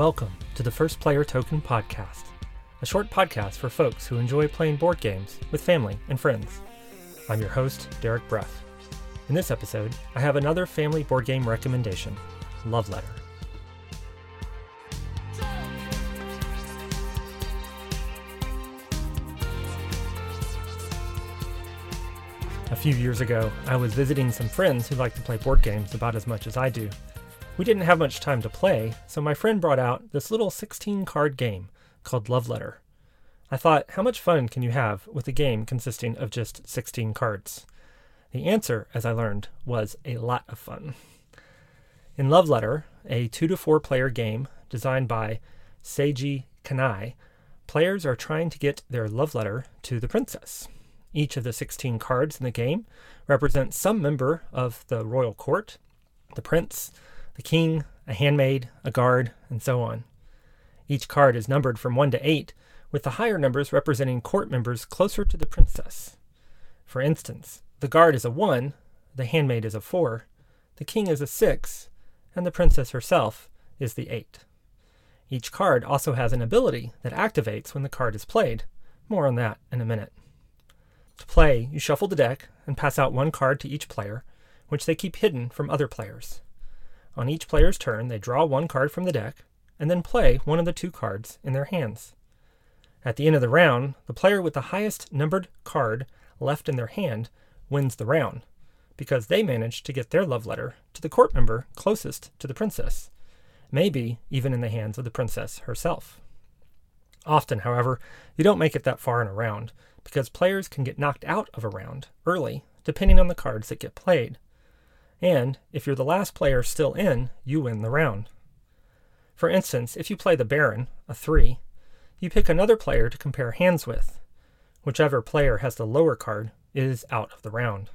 Welcome to the First Player Token Podcast, a short podcast for folks who enjoy playing board games with family and friends. I'm your host, Derek Bruff. In this episode, I have another family board game recommendation Love Letter. A few years ago, I was visiting some friends who like to play board games about as much as I do. We didn't have much time to play, so my friend brought out this little 16 card game called Love Letter. I thought, how much fun can you have with a game consisting of just 16 cards? The answer, as I learned, was a lot of fun. In Love Letter, a two to four player game designed by Seiji Kanai, players are trying to get their love letter to the princess. Each of the 16 cards in the game represents some member of the royal court, the prince, the king, a handmaid, a guard, and so on. Each card is numbered from 1 to 8, with the higher numbers representing court members closer to the princess. For instance, the guard is a 1, the handmaid is a 4, the king is a 6, and the princess herself is the 8. Each card also has an ability that activates when the card is played. More on that in a minute. To play, you shuffle the deck and pass out one card to each player, which they keep hidden from other players. On each player's turn, they draw one card from the deck and then play one of the two cards in their hands. At the end of the round, the player with the highest numbered card left in their hand wins the round, because they managed to get their love letter to the court member closest to the princess, maybe even in the hands of the princess herself. Often, however, you don't make it that far in a round, because players can get knocked out of a round early, depending on the cards that get played. And if you're the last player still in, you win the round. For instance, if you play the Baron, a 3, you pick another player to compare hands with. Whichever player has the lower card is out of the round.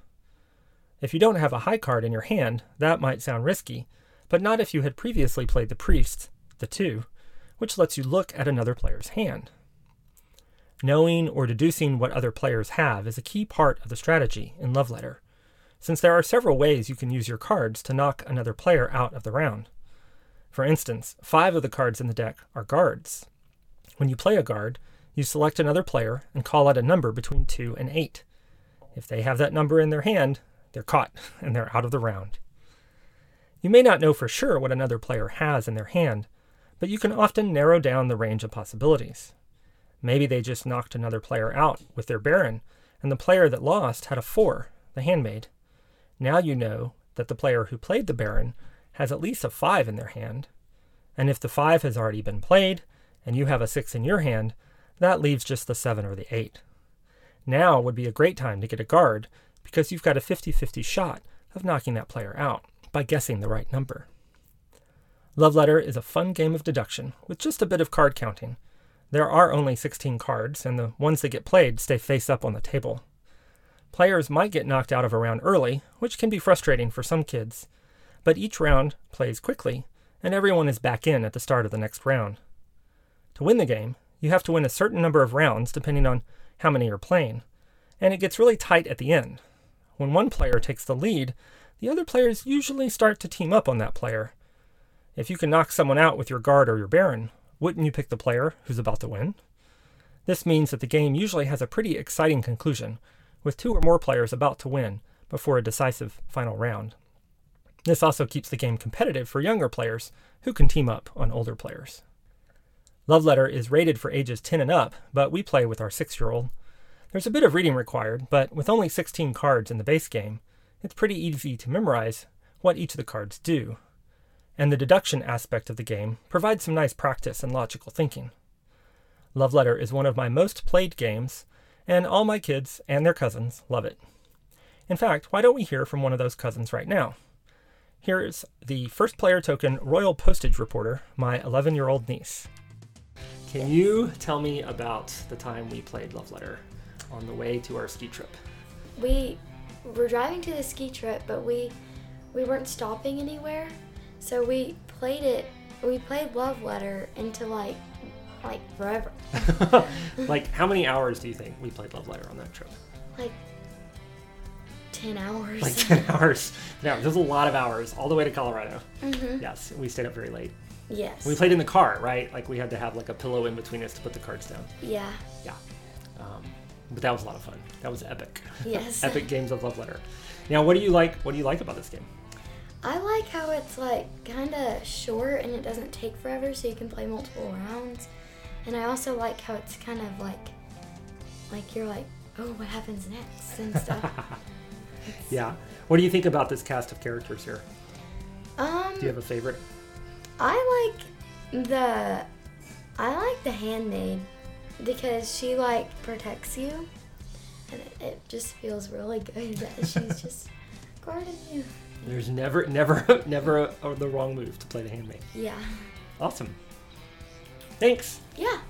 If you don't have a high card in your hand, that might sound risky, but not if you had previously played the Priest, the 2, which lets you look at another player's hand. Knowing or deducing what other players have is a key part of the strategy in Love Letter since there are several ways you can use your cards to knock another player out of the round. For instance, five of the cards in the deck are guards. When you play a guard, you select another player and call out a number between 2 and 8. If they have that number in their hand, they're caught and they're out of the round. You may not know for sure what another player has in their hand, but you can often narrow down the range of possibilities. Maybe they just knocked another player out with their Baron, and the player that lost had a 4, the handmaid. Now you know that the player who played the Baron has at least a 5 in their hand. And if the 5 has already been played, and you have a 6 in your hand, that leaves just the 7 or the 8. Now would be a great time to get a guard, because you've got a 50 50 shot of knocking that player out by guessing the right number. Love Letter is a fun game of deduction with just a bit of card counting. There are only 16 cards, and the ones that get played stay face up on the table. Players might get knocked out of a round early, which can be frustrating for some kids, but each round plays quickly, and everyone is back in at the start of the next round. To win the game, you have to win a certain number of rounds depending on how many you're playing, and it gets really tight at the end. When one player takes the lead, the other players usually start to team up on that player. If you can knock someone out with your guard or your baron, wouldn't you pick the player who's about to win? This means that the game usually has a pretty exciting conclusion, with two or more players about to win before a decisive final round. This also keeps the game competitive for younger players who can team up on older players. Love Letter is rated for ages 10 and up, but we play with our 6 year old. There's a bit of reading required, but with only 16 cards in the base game, it's pretty easy to memorize what each of the cards do. And the deduction aspect of the game provides some nice practice and logical thinking. Love Letter is one of my most played games, and all my kids and their cousins love it. In fact, why don't we hear from one of those cousins right now? Here's the first player token Royal Postage Reporter, my 11 year old niece. Can you tell me about the time we played Love Letter on the way to our ski trip? We were driving to the ski trip, but we we weren't stopping anywhere, so we played it. We played Love Letter into like like forever. like, how many hours do you think we played Love Letter on that trip? Like 10 hours. Like 10 hours. Yeah, there's a lot of hours all the way to Colorado. hmm Yes, we stayed up very late. Yes. We played in the car, right? Like we had to have like a pillow in between us to put the cards down. yeah. Yeah. Um, but that was a lot of fun. That was epic. Yes. epic games of love letter. Now, what do you like? What do you like about this game? I like how it's like kind of short and it doesn't take forever, so you can play multiple rounds. And I also like how it's kind of like, like you're like, oh, what happens next and stuff. Yeah. What do you think about this cast of characters here? um, Do you have a favorite? I like the, I like the handmaid because she like protects you, and it, it just feels really good that she's just guarding you. There's never, never, never a, a, the wrong move to play the handmaid. Yeah. Awesome. Thanks. Yeah.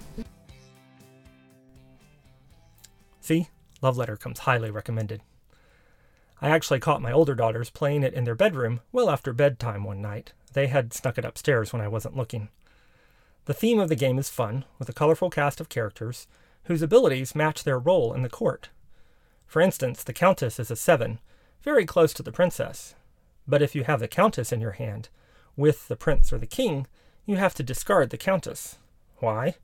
See, Love Letter comes highly recommended. I actually caught my older daughters playing it in their bedroom well after bedtime one night. They had snuck it upstairs when I wasn't looking. The theme of the game is fun, with a colorful cast of characters whose abilities match their role in the court. For instance, the Countess is a 7, very close to the Princess. But if you have the Countess in your hand, with the Prince or the King, you have to discard the Countess. Why?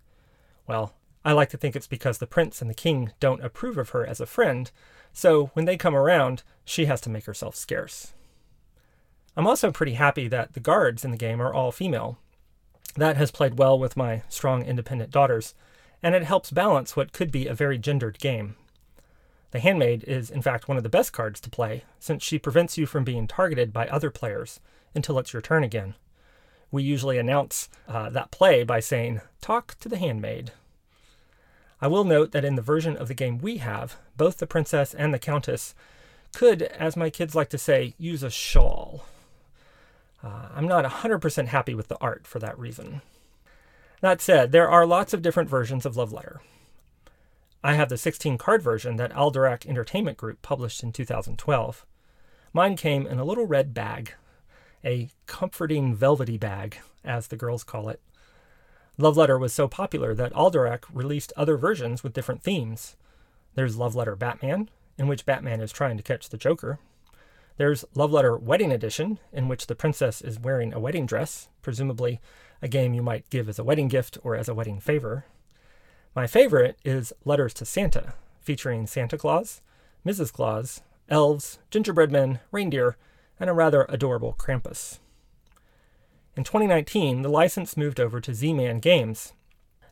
Well, I like to think it's because the Prince and the King don't approve of her as a friend, so when they come around, she has to make herself scarce. I'm also pretty happy that the guards in the game are all female. That has played well with my strong independent daughters, and it helps balance what could be a very gendered game. The Handmaid is, in fact, one of the best cards to play, since she prevents you from being targeted by other players until it's your turn again. We usually announce uh, that play by saying, Talk to the Handmaid. I will note that in the version of the game we have, both the princess and the countess could, as my kids like to say, use a shawl. Uh, I'm not 100% happy with the art for that reason. That said, there are lots of different versions of Love Letter. I have the 16 card version that Alderac Entertainment Group published in 2012. Mine came in a little red bag, a comforting velvety bag, as the girls call it. Love Letter was so popular that Alderac released other versions with different themes. There's Love Letter Batman, in which Batman is trying to catch the Joker. There's Love Letter Wedding Edition, in which the princess is wearing a wedding dress, presumably a game you might give as a wedding gift or as a wedding favor. My favorite is Letters to Santa, featuring Santa Claus, Mrs. Claus, elves, gingerbread men, reindeer, and a rather adorable Krampus. In 2019, the license moved over to Z Man Games.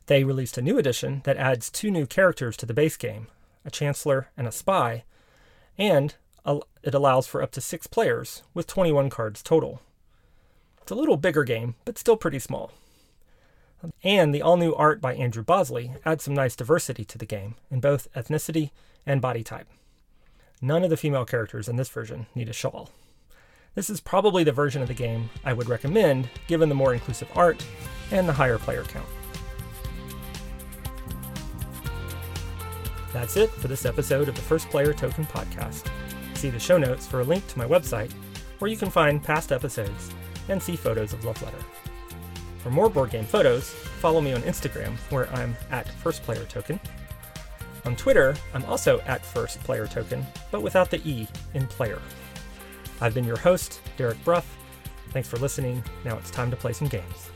They released a new edition that adds two new characters to the base game a Chancellor and a Spy, and it allows for up to six players, with 21 cards total. It's a little bigger game, but still pretty small. And the all new art by Andrew Bosley adds some nice diversity to the game in both ethnicity and body type. None of the female characters in this version need a shawl. This is probably the version of the game I would recommend given the more inclusive art and the higher player count. That's it for this episode of the First Player Token podcast. See the show notes for a link to my website, where you can find past episodes and see photos of Love Letter. For more board game photos, follow me on Instagram, where I'm at First Player Token. On Twitter, I'm also at First Player Token, but without the E in player. I've been your host, Derek Bruff. Thanks for listening. Now it's time to play some games.